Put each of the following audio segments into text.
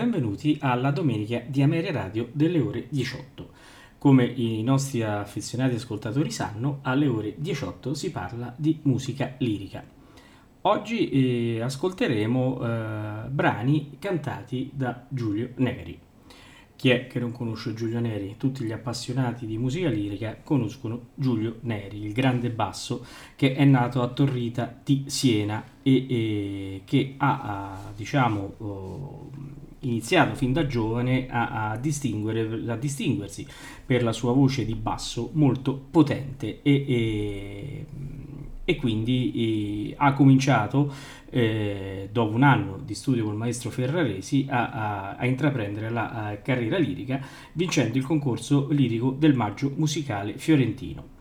Benvenuti alla domenica di Ameria Radio delle ore 18. Come i nostri affezionati ascoltatori sanno, alle ore 18 si parla di musica lirica. Oggi eh, ascolteremo eh, brani cantati da Giulio Neri. Chi è che non conosce Giulio Neri? Tutti gli appassionati di musica lirica conoscono Giulio Neri, il grande basso che è nato a Torrita di Siena e, e che ha, ha diciamo, oh, iniziato fin da giovane a, a, a, distinguersi per la sua voce di basso molto potente e, e e quindi eh, ha cominciato eh, dopo un anno di studio col maestro Ferraresi a, a, intraprendere la carriera lirica vincendo il concorso lirico del Maggio Musicale Fiorentino.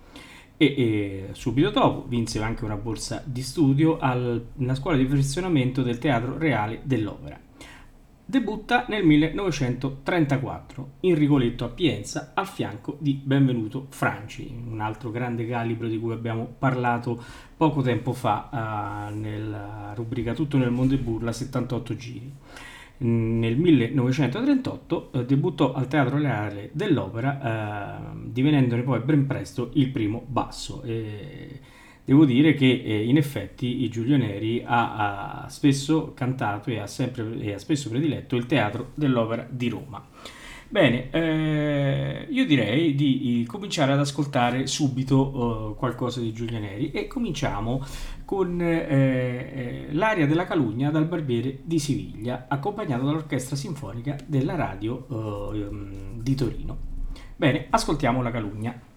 E, e, subito dopo vinse anche una borsa di studio alla scuola di perfezionamento del Teatro Reale dell'Opera. Debutta nel 1934 in Rigoletto a Pienza al fianco di Benvenuto Franci, un altro grande calibro di cui abbiamo parlato poco tempo fa uh, nella rubrica Tutto nel mondo e burla 78 giri. Nel 1938 uh, debuttò al Teatro Reale dell'Opera, uh, divenendone poi ben presto il primo basso. E devo dire che eh, in effetti Giulio Neri ha, ha spesso cantato e ha, sempre, e ha spesso prediletto il teatro dell'opera di Roma. Bene, eh, io direi di cominciare ad ascoltare subito uh, qualcosa di Giulio Neri e cominciamo con eh, eh, l'aria della Calugna dal Barbiere di Siviglia, accompagnato dall'Orchestra Sinfonica della Radio uh, di Torino. Bene, ascoltiamo la Calugna.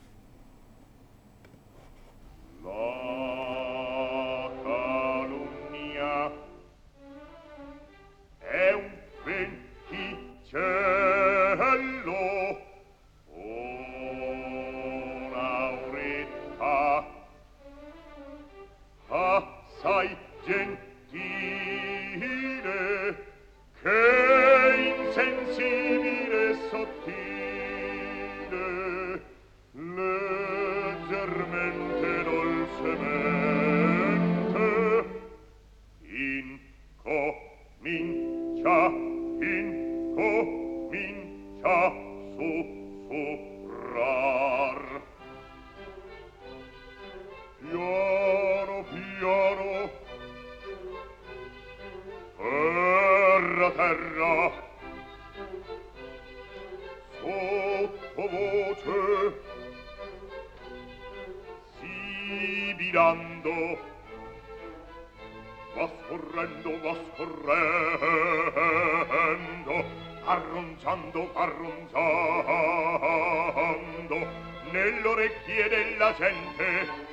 arronzando, arronzando, nell'orecchie della gente.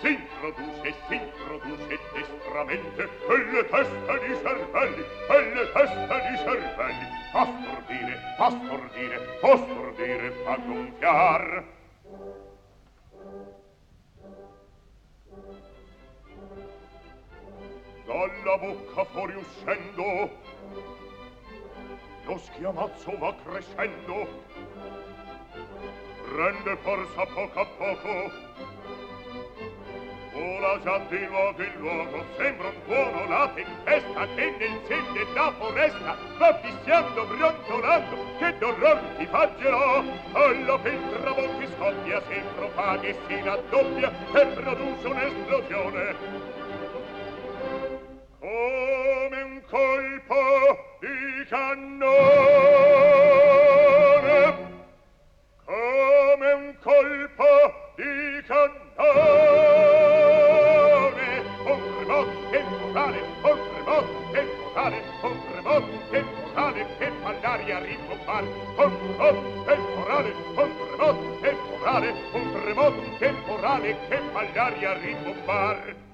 S'introduce, s'introduce destramente, e le teste di cervelli, e le teste di cervelli, a stordire, a stordire, a stordire, a gonfiar. Dalla bocca fuori uscendo, lo schiamazzo va crescendo. Prende forza poco a poco. Vola già di luogo in luogo. Sembra un buono la tempesta che nel ciel da foresta va fissiando brontolando che d'orror ti faggerò alla pietra volti scoppia si propaga e si raddoppia e produce un'esplosione. Come un colpo di cannone come un colpo di cannone. Un rimot e un rimot e morale un rimot e morale e all'aria ripompar un rimot e morale un rimot e un rimot temporale che all'aria ripompar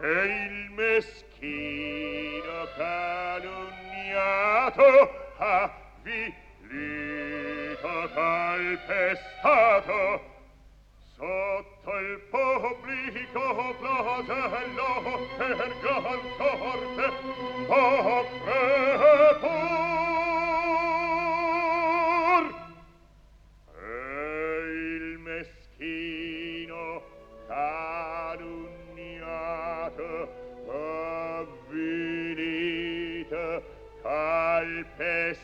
e il meschino calunniato avvilito calpestato sotto il pubblico plagello per gran sorte o prepos è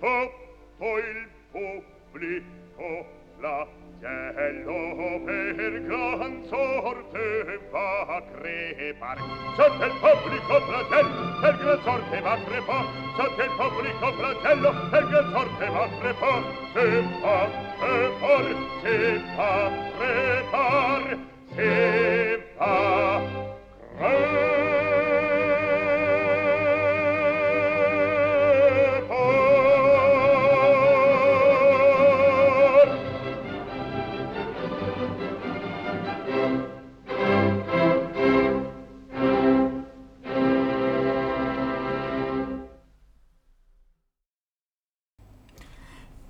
sotto il pubblico l'agello per gran sorte va a crepar. Sotto il pubblico fratello per gran sorte va a crepar. Sotto il pubblico fratello per gran sorte va a crepar. Se va a crepar se va a crepar se va a crepar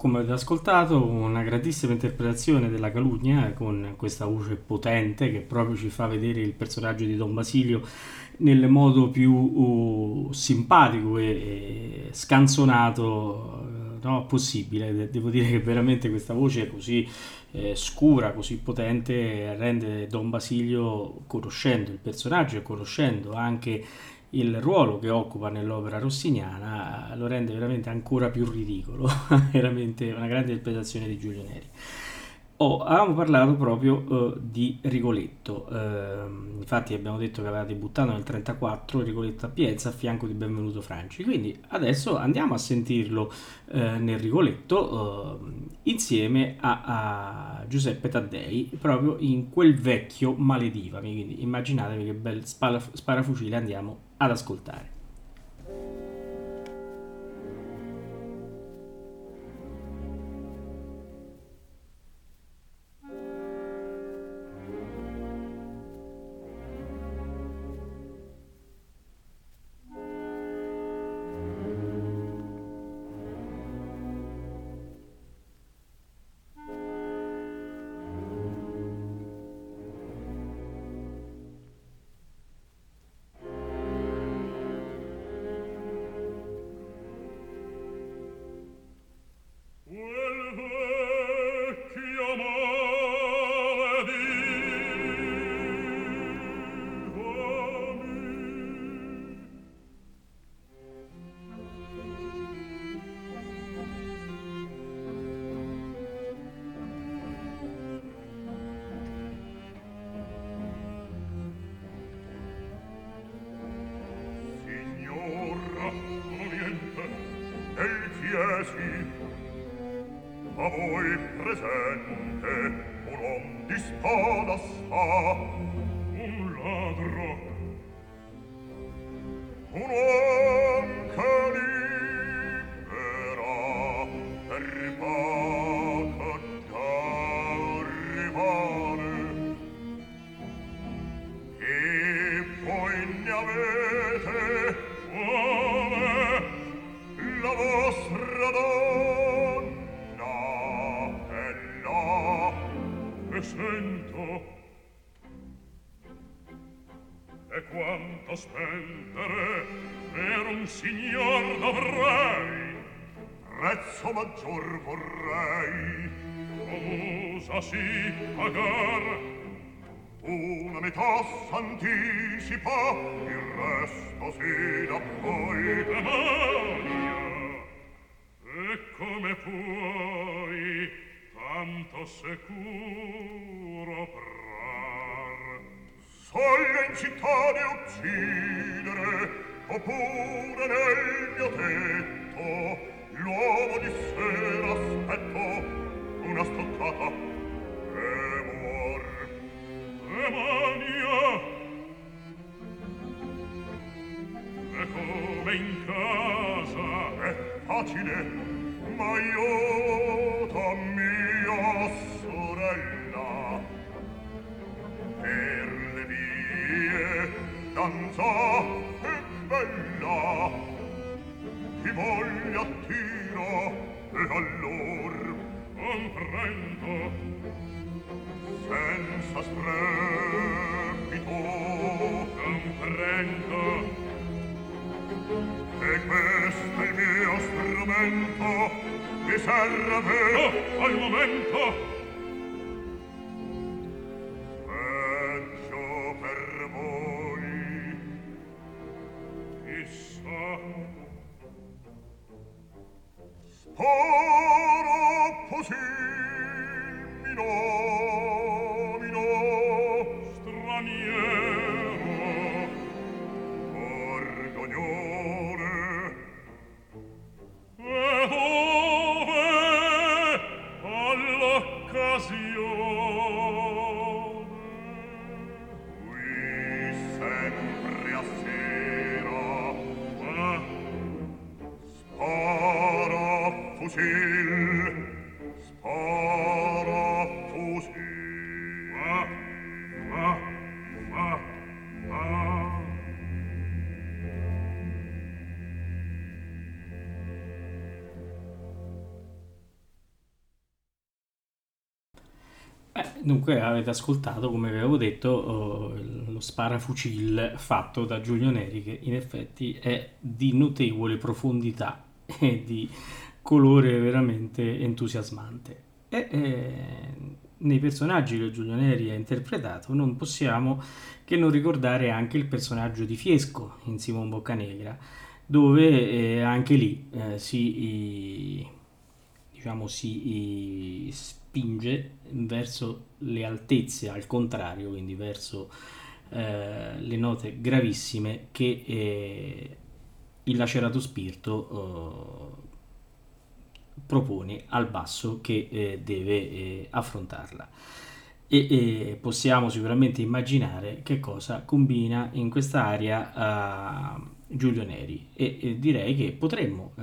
Come avete ascoltato, una grandissima interpretazione della Calugna con questa voce potente che proprio ci fa vedere il personaggio di Don Basilio nel modo più uh, simpatico e, e scanzonato eh, no, possibile. De- devo dire che veramente questa voce così eh, scura, così potente, rende Don Basilio, conoscendo il personaggio e conoscendo anche il ruolo che occupa nell'opera rossiniana lo rende veramente ancora più ridicolo, veramente una grande interpretazione di Giulio Neri. Oh, avevamo parlato proprio eh, di Rigoletto, Ehm, infatti abbiamo detto che aveva debuttato nel 1934 Rigoletto a Pienza a fianco di Benvenuto Franci, quindi adesso andiamo a sentirlo eh, nel Rigoletto eh, insieme a, a Giuseppe Taddei, proprio in quel vecchio maledivami, quindi immaginatevi che bel sparafucile andiamo ad ascoltare. di spoda sa un ladro. Un uomo spendere per un signor dovrei. Prezzo maggior vorrei. Cosa si pagar? Una metà s'anticipa il resto si da poi. La mania e come puoi? Tanto sicuro pre soglia in città di uccidere oppure nel mio tetto l'uomo di sera aspetto una stoccata e muor. Demonia e come in casa. È facile ma aiuta mia sorella. Per gioie danza e bella. Chi voglia tira e allor comprendo senza strepito comprendo e questo è il mio strumento mi serve oh, al momento. Dunque avete ascoltato, come vi avevo detto, oh, lo sparafucil fatto da Giulio Neri che in effetti è di notevole profondità e di colore veramente entusiasmante. E eh, nei personaggi che Giulio Neri ha interpretato non possiamo che non ricordare anche il personaggio di Fiesco in Simon Boccanegra, dove eh, anche lì eh, si diciamo, si eh, spinge verso le altezze al contrario, quindi verso eh, le note gravissime che eh, il lacerato spirito eh, propone al basso che eh, deve eh, affrontarla. E, e possiamo sicuramente immaginare che cosa combina in quest'area uh, Giulio Neri e, e, direi che potremmo, eh,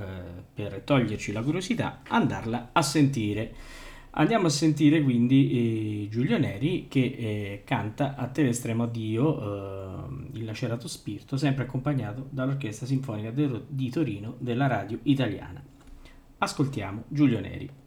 per toglierci la curiosità, andarla a sentire. Andiamo a sentire quindi eh, Giulio Neri che eh, canta A te l'estremo addio, il lacerato spirito, sempre accompagnato dall'Orchestra Sinfonica de, di Torino della radio italiana. Ascoltiamo Giulio Neri.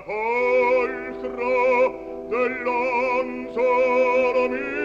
sepolcro dell'anzoro mio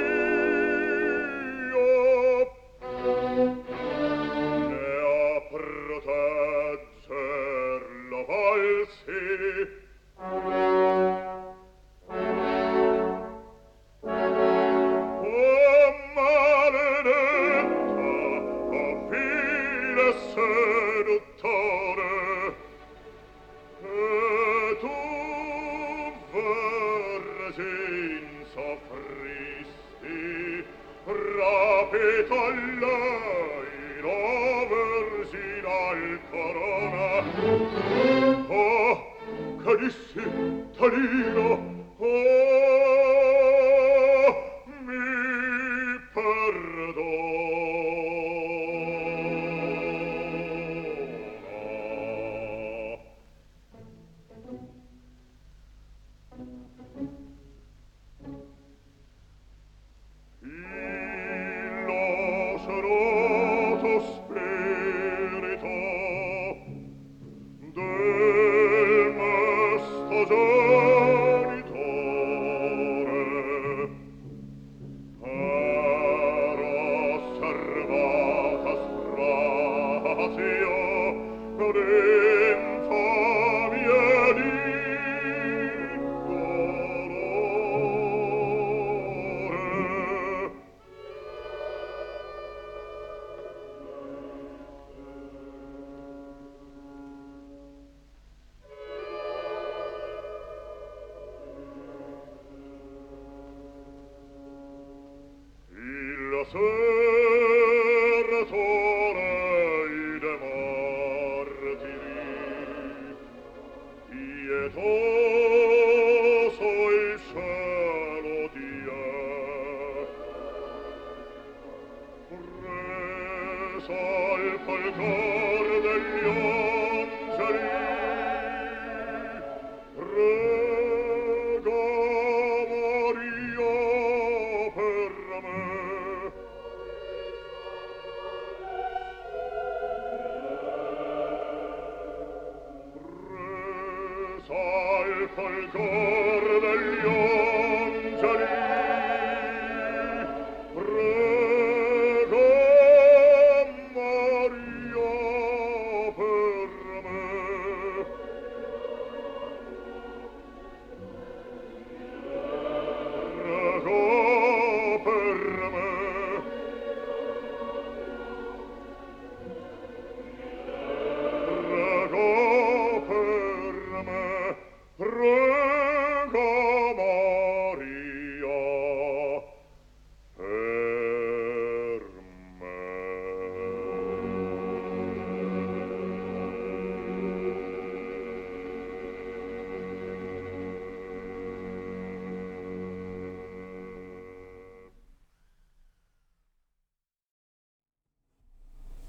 to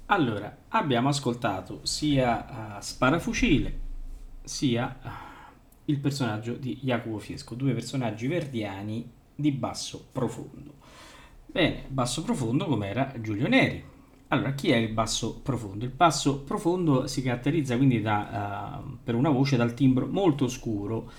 Allora, abbiamo ascoltato sia eh, Sparafucile sia eh, il personaggio di Jacopo Fiesco, due personaggi verdiani di basso profondo. Bene, basso profondo come era Giulio Neri. Allora, chi è il basso profondo? Il basso profondo si caratterizza quindi da, eh, per una voce dal timbro molto scuro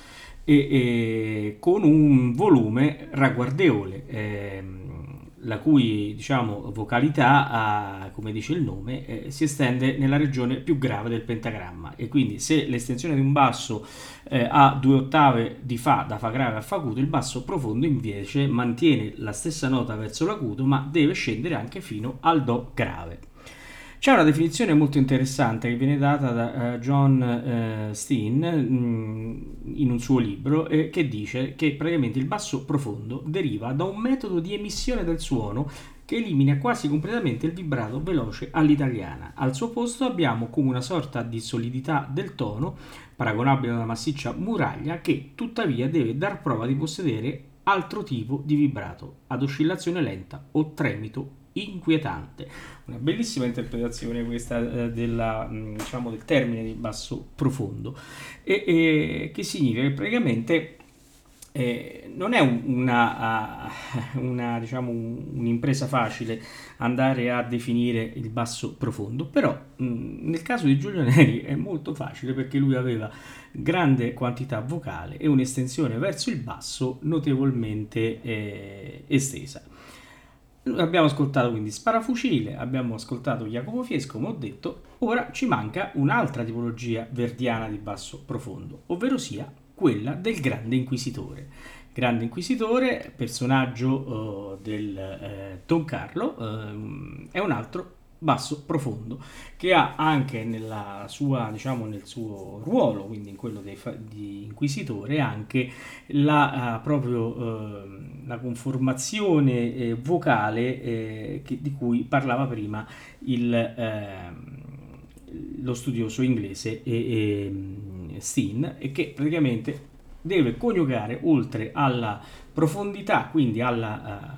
e, e con un volume ragguardevole, ehm, la cui diciamo, vocalità, ah, come dice il nome, eh, si estende nella regione più grave del pentagramma e quindi se l'estensione di un basso eh, ha due ottave di Fa da Fa grave a Fa acuto, il basso profondo invece mantiene la stessa nota verso l'acuto ma deve scendere anche fino al Do grave. C'è una definizione molto interessante che viene data da eh, John eh, Steen mh, in un suo libro eh, che dice che praticamente il basso profondo deriva da un metodo di emissione del suono che elimina quasi completamente il vibrato veloce all'italiana. Al suo posto abbiamo come una sorta di solidità del tono, paragonabile a una massiccia muraglia, che tuttavia deve dar prova di possedere altro tipo di vibrato, ad oscillazione lenta o tremito inquietante. Una bellissima interpretazione questa eh, della, mh, diciamo, del termine di basso profondo, e, e che significa che praticamente eh, non è un- una, ah, una, diciamo, un- un'impresa facile andare a definire il basso profondo, però mh, nel caso di Giulio Neri è molto facile perché lui aveva grande quantità vocale e un'estensione verso il basso notevolmente eh, estesa. Abbiamo ascoltato quindi Sparafucile, abbiamo ascoltato Jacopo Fiesco, come ho detto, ora ci manca un'altra tipologia verdiana di basso profondo, ovvero sia quella del Grande Inquisitore. Grande Inquisitore, personaggio eh, del eh, Don Carlo, ehm, è un altro basso profondo che ha anche nella sua, diciamo, nel suo ruolo, quindi in quello fa- di inquisitore, anche la, eh, proprio, ehm, la conformazione eh, vocale eh, che- di cui parlava prima il, ehm, lo studioso inglese e, e, Steen e che praticamente deve coniugare oltre alla profondità, quindi alla, uh,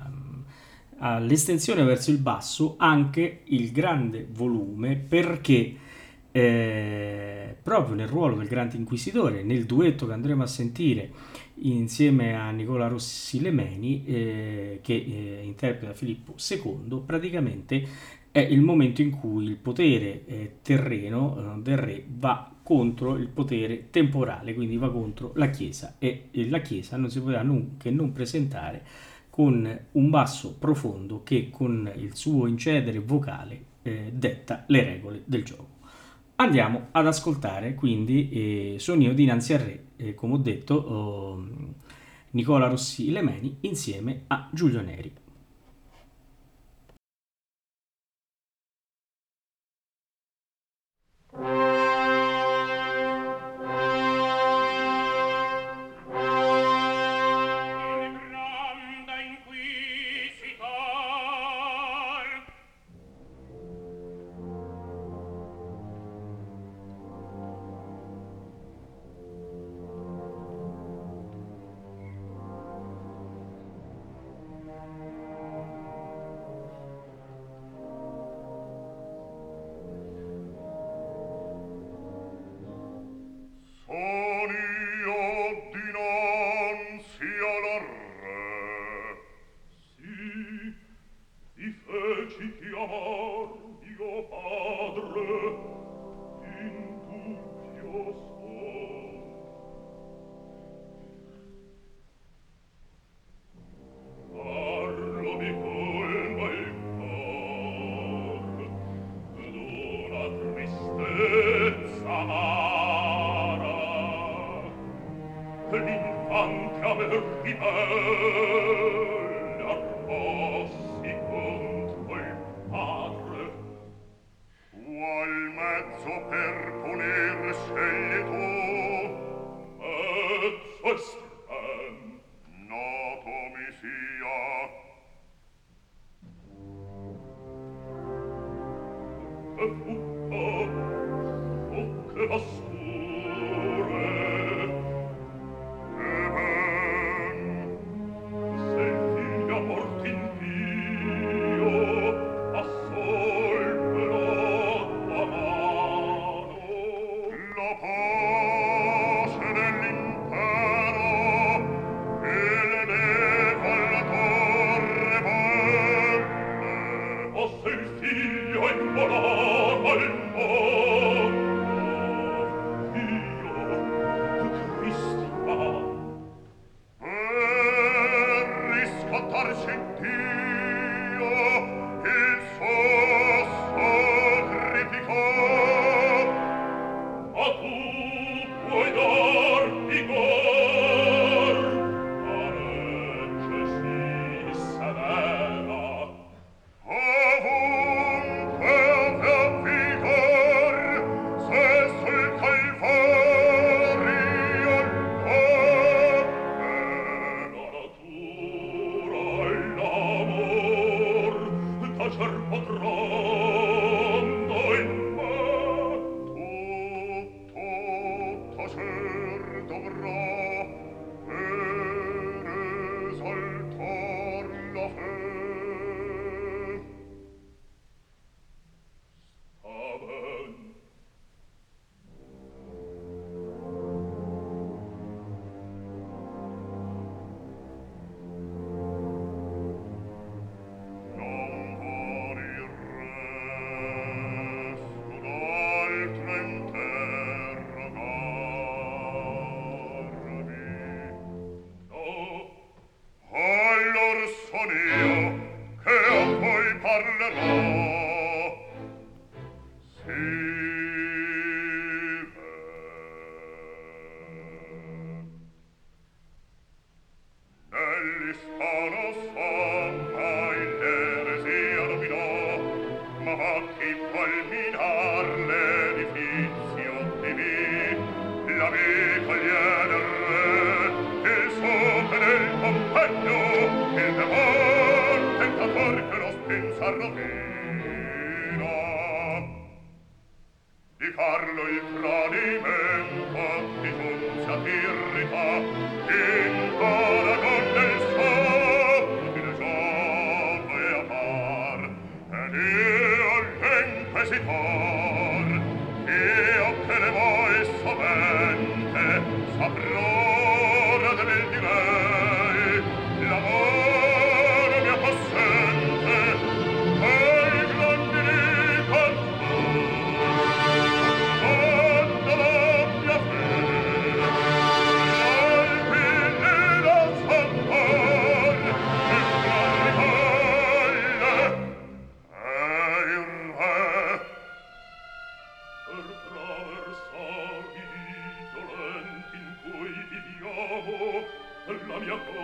all'estensione verso il basso, anche il grande volume perché eh, proprio nel ruolo del Grande Inquisitore, nel duetto che andremo a sentire insieme a Nicola Rossi Lemeni, eh, che eh, interpreta Filippo II, praticamente è il momento in cui il potere eh, terreno eh, del re va contro il potere temporale, quindi va contro la Chiesa e, e la Chiesa non si poteva non, che non presentare con un basso profondo che con il suo incedere vocale eh, detta le regole del gioco. Andiamo ad ascoltare quindi eh, Sonio dinanzi al re, eh, come ho detto, oh, Nicola Rossi Lemeni insieme a Giulio Neri.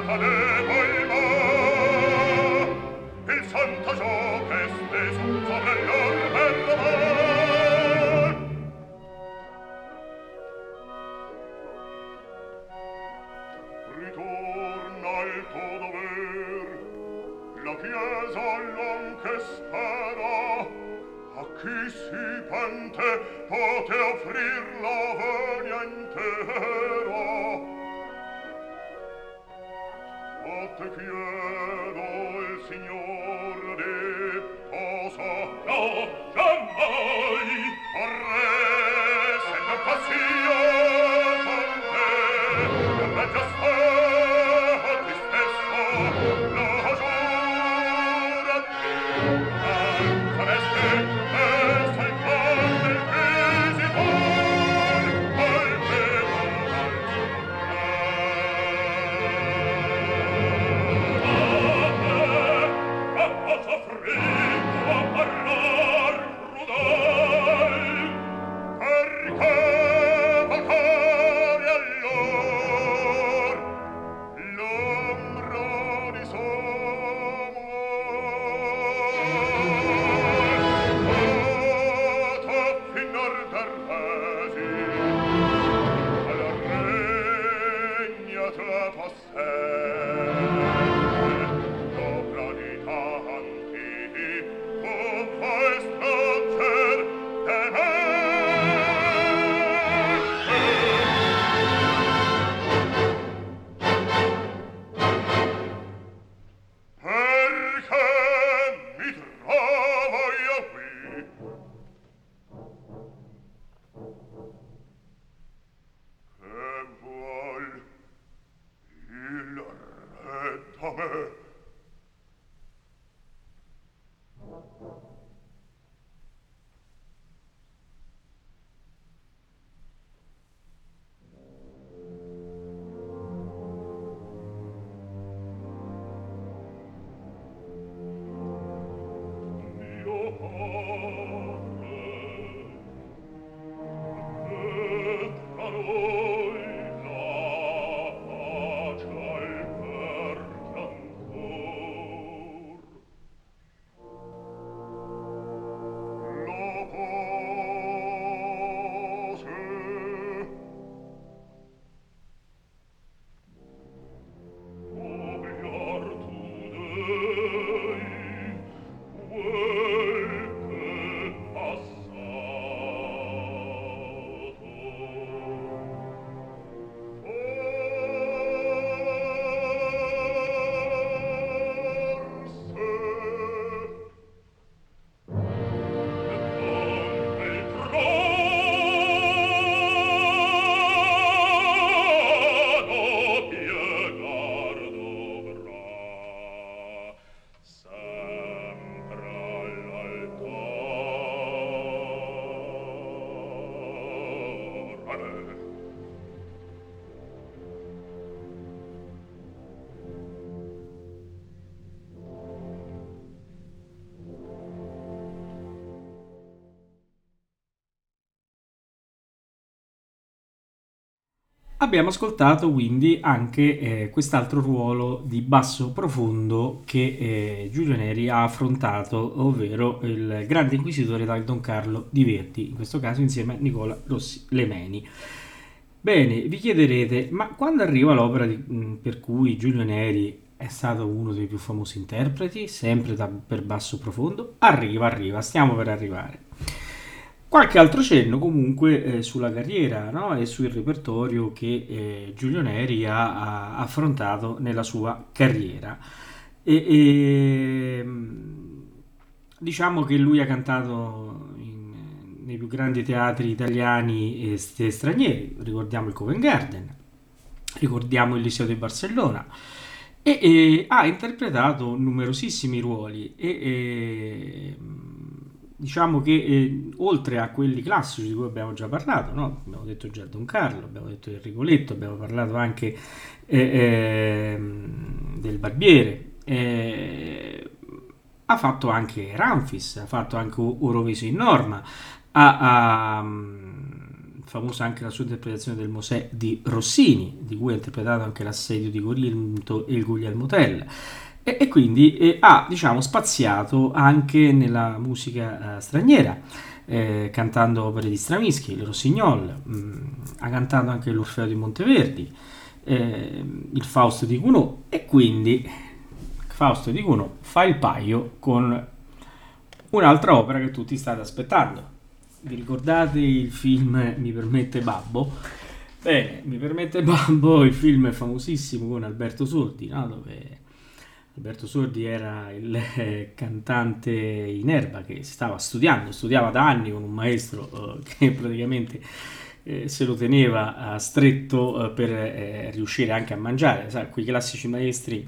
la Abbiamo ascoltato quindi anche eh, quest'altro ruolo di basso profondo che eh, Giulio Neri ha affrontato, ovvero il grande inquisitore da Don Carlo di Verdi, in questo caso insieme a Nicola Rossi Lemeni. Bene, vi chiederete, ma quando arriva l'opera di, per cui Giulio Neri è stato uno dei più famosi interpreti, sempre da, per basso profondo? Arriva, arriva, stiamo per arrivare. Qualche altro cenno comunque eh, sulla carriera no? e sul repertorio che eh, Giulio Neri ha, ha, affrontato nella sua carriera. E, e, ehm, diciamo che lui ha cantato in, nei più grandi teatri italiani e stranieri, ricordiamo il Covent Garden, ricordiamo il Liceo di Barcellona. E, e, ha interpretato numerosissimi ruoli e, e diciamo che eh, oltre a quelli classici di cui abbiamo già parlato, no? abbiamo detto già Don Carlo, abbiamo detto del Rigoletto, abbiamo parlato anche eh, eh, del Barbiere, eh, ha fatto anche Ramfis, ha fatto anche Oroveso in Norma, ha, ha famosa anche la sua interpretazione del Mosè di Rossini, di cui ha interpretato anche l'assedio di Corinto e il Guglielmo Tell e, e quindi eh, ha diciamo, spaziato anche nella musica eh, straniera, eh, cantando opere di Stravinsky, il Rossignol, mh, mm, ha cantato anche l'Orfeo di Monteverdi, eh, il Fausto di Gounod e quindi Fausto di Gounod fa il paio con un'altra opera che tutti state aspettando. Vi ricordate il film Mi permette Babbo? Bene, Mi permette Babbo, il film famosissimo con Alberto Sordi, no? dove Alberto Sordi era il eh, cantante in erba che stava studiando, studiava da anni con un maestro eh, che praticamente eh, se lo teneva stretto per riuscire anche a mangiare, sai, quei classici maestri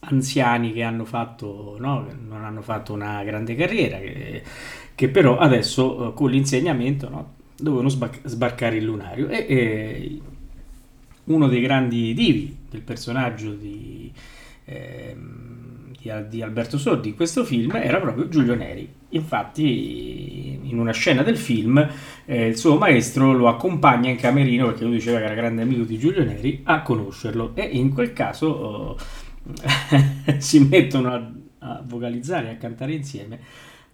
anziani che hanno fatto, no, non hanno fatto una grande carriera, che, che però adesso con l'insegnamento no, dovevano sbarcare il lunario. E, e uno dei grandi divi del personaggio di Ehm, di, di, Alberto Sordi in questo film era proprio Giulio Neri. Infatti, in una scena del film, eh, il suo maestro lo accompagna in camerino perché lui diceva che era grande amico di Giulio Neri a conoscerlo e in quel caso oh, si mettono a, a vocalizzare, a cantare insieme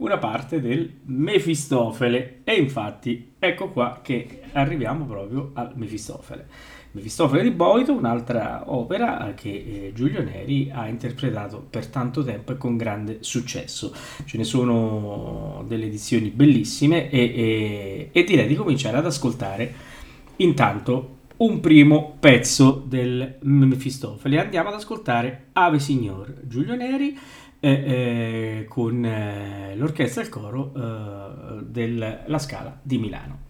una parte del Mefistofele e infatti ecco qua che arriviamo proprio al Mefistofele. Mefistofele di Boito, un'altra opera che eh, Giulio Neri ha interpretato per tanto tempo e con grande successo. Ce ne sono delle edizioni bellissime e, e, e direi di cominciare ad ascoltare intanto un primo pezzo del Mefistofele. Andiamo ad ascoltare Ave Signor Giulio Neri eh, eh, con eh, l'orchestra e il coro eh, della Scala di Milano.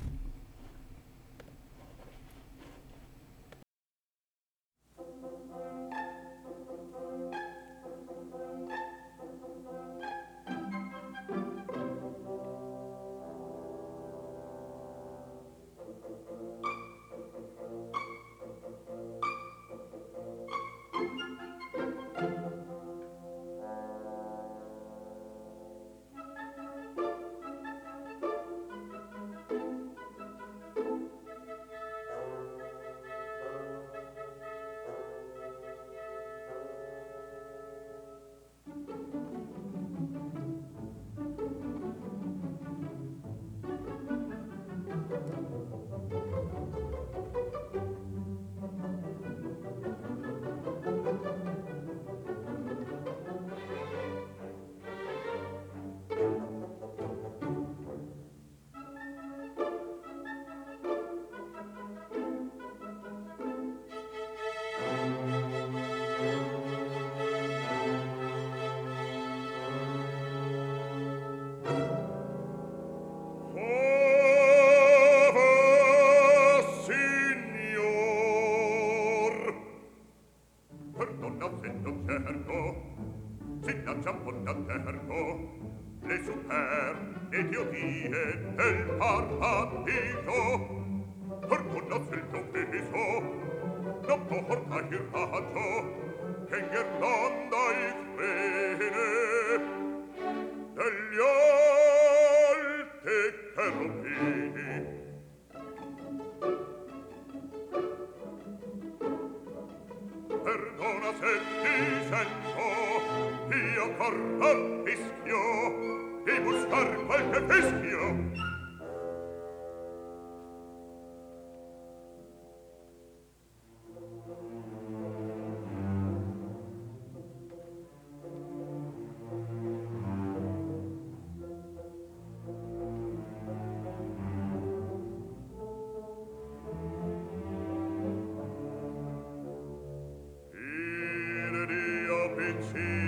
par io per conosce il tuo viso non porta il raggio che in Irlanda il bene. Degli alti cherubini perdona se ti sento io corro Feel.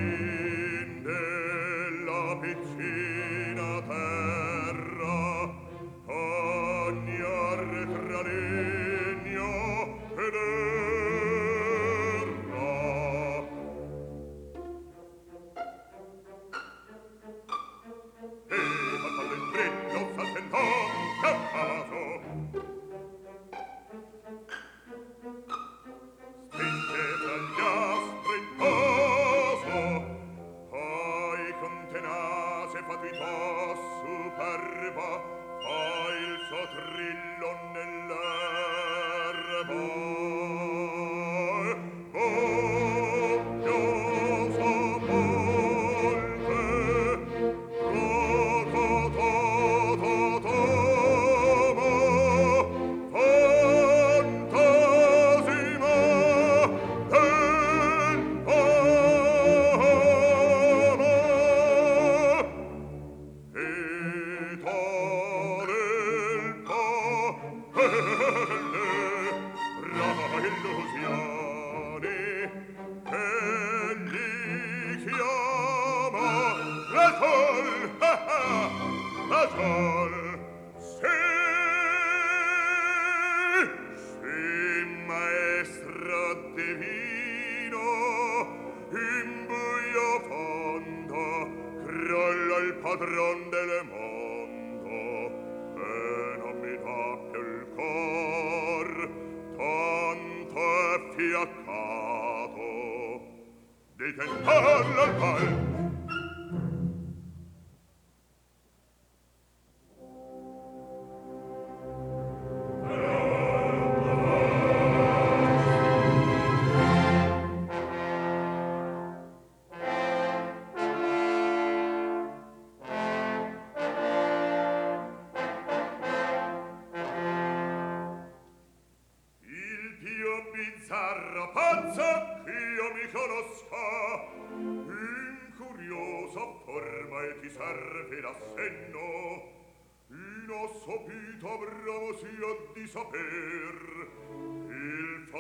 a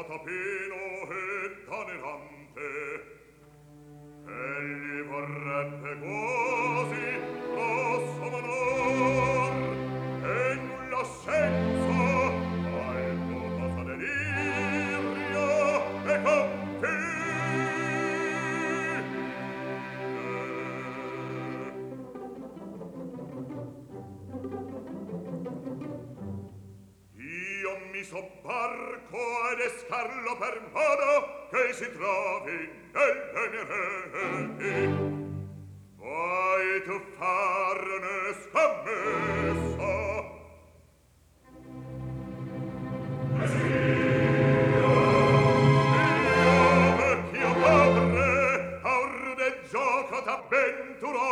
porta pe modo per modo che si trovi nelle mie reti. Vuoi tu farne scommessa? Eh sì! Io, vecchio pobre, aur de gioco t'avventurò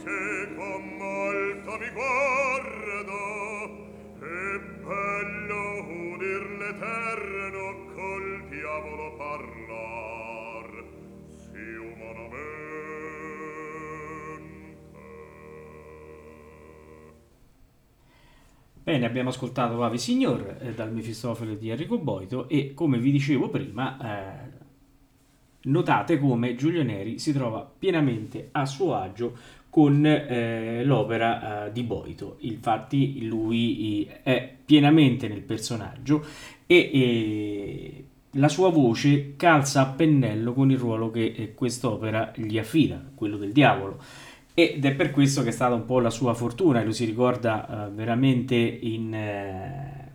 dice con molto mi guardo e bello udir l'Eterno col diavolo parlar. Si umanamente. Bene, abbiamo ascoltato Ave Signor eh, dal Mefistofele di Enrico Boito e come vi dicevo prima eh, Notate come Giulio Neri si trova pienamente a suo agio con eh, l'opera eh, di Boito. Infatti lui eh, è pienamente nel personaggio e, e, la sua voce calza a pennello con il ruolo che eh, quest'opera gli affida, quello del diavolo ed è per questo che è stata un po' la sua fortuna, lui si ricorda uh, veramente in, eh,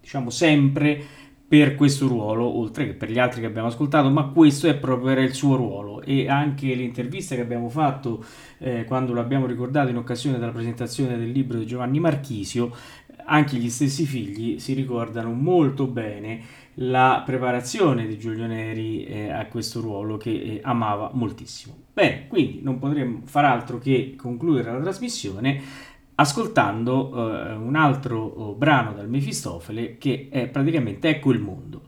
diciamo sempre per questo ruolo, oltre che per gli altri che abbiamo ascoltato, ma questo è proprio era il suo ruolo e anche l'intervista che abbiamo fatto eh, quando l'abbiamo ricordato in occasione della presentazione del libro di Giovanni Marchisio, anche gli stessi figli si ricordano molto bene la preparazione di Giulio Neri eh, a questo ruolo che eh, amava moltissimo. Bene, quindi non potremmo far altro che concludere la trasmissione ascoltando eh, un altro oh, brano dal Mefistofele che è praticamente Ecco il mondo.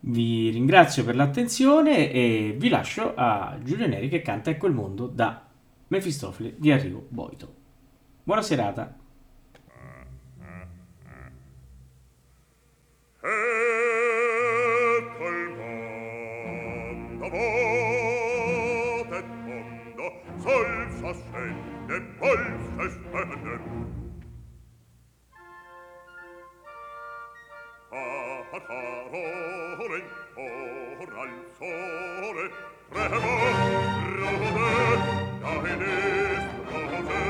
Vi ringrazio per l'attenzione e vi lascio a Giulio Neri che canta Ecco il mondo da Mefistofele di Arrivo Boito. Buona serata. Ecco il mondo, votet mondo, sol s'accende, dem Wolfe schwören. Har harolen, oral sole, tremo, rode, daedes, rode,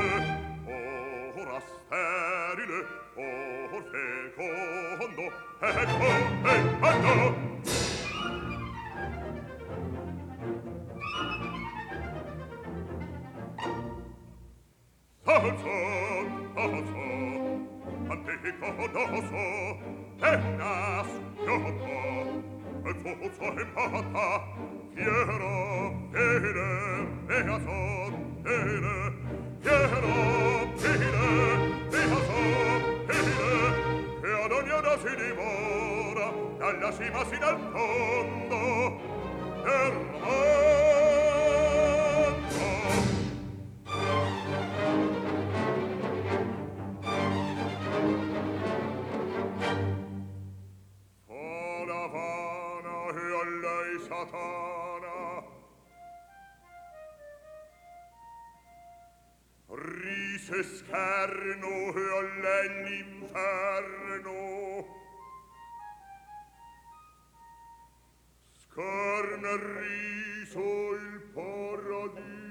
ora sterile, or fecondo, ecco, ecco, ecco, Ozo, ozo, anteco doso, tenas yoto, ezozo hemata, fiero, pere, pegason, pere, fiero, pere, pegason, pere, che ad ogni si dimora, dalla cima sin al fondo, ermano, dice scherno e all'inferno scorna il riso il paradiso.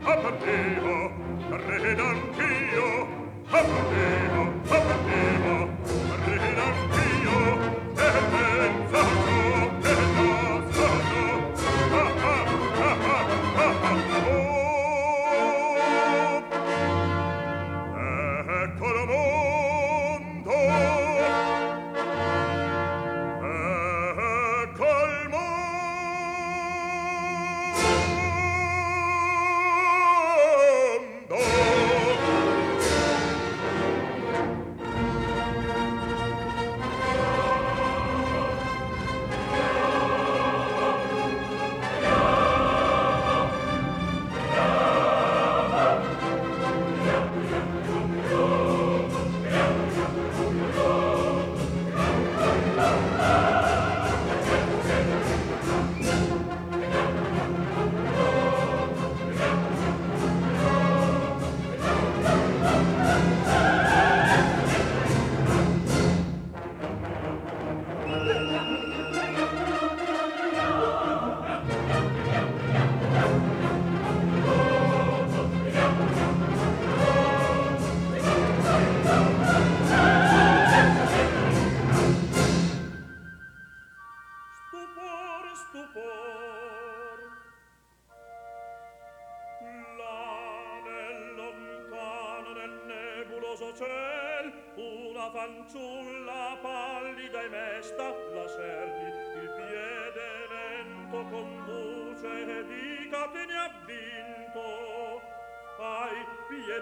Appartevo, red anch'io, appartevo, appartevo, red anch'io, e pensato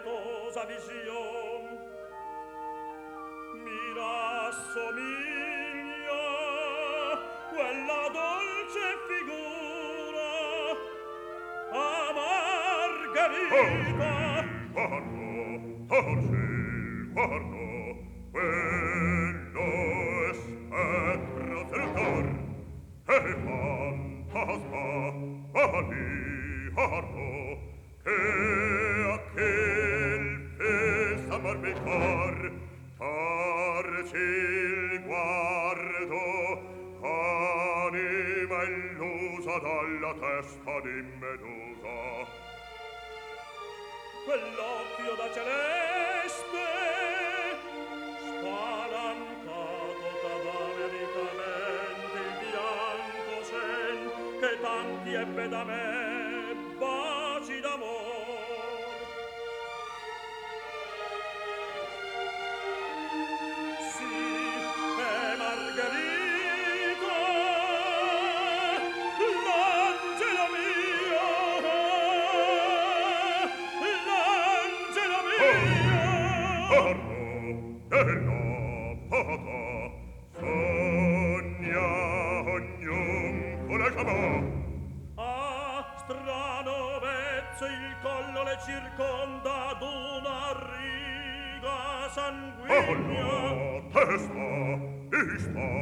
pietosa vision mi rassomiglia quella dolce figura a Margherita oh. orbe cor il guardo anima illusa dalla testa di medusa. Quell'occhio da celeste spalancato cadaverica il bianco sen che tanti ebbe da me. Italia, testa, ista,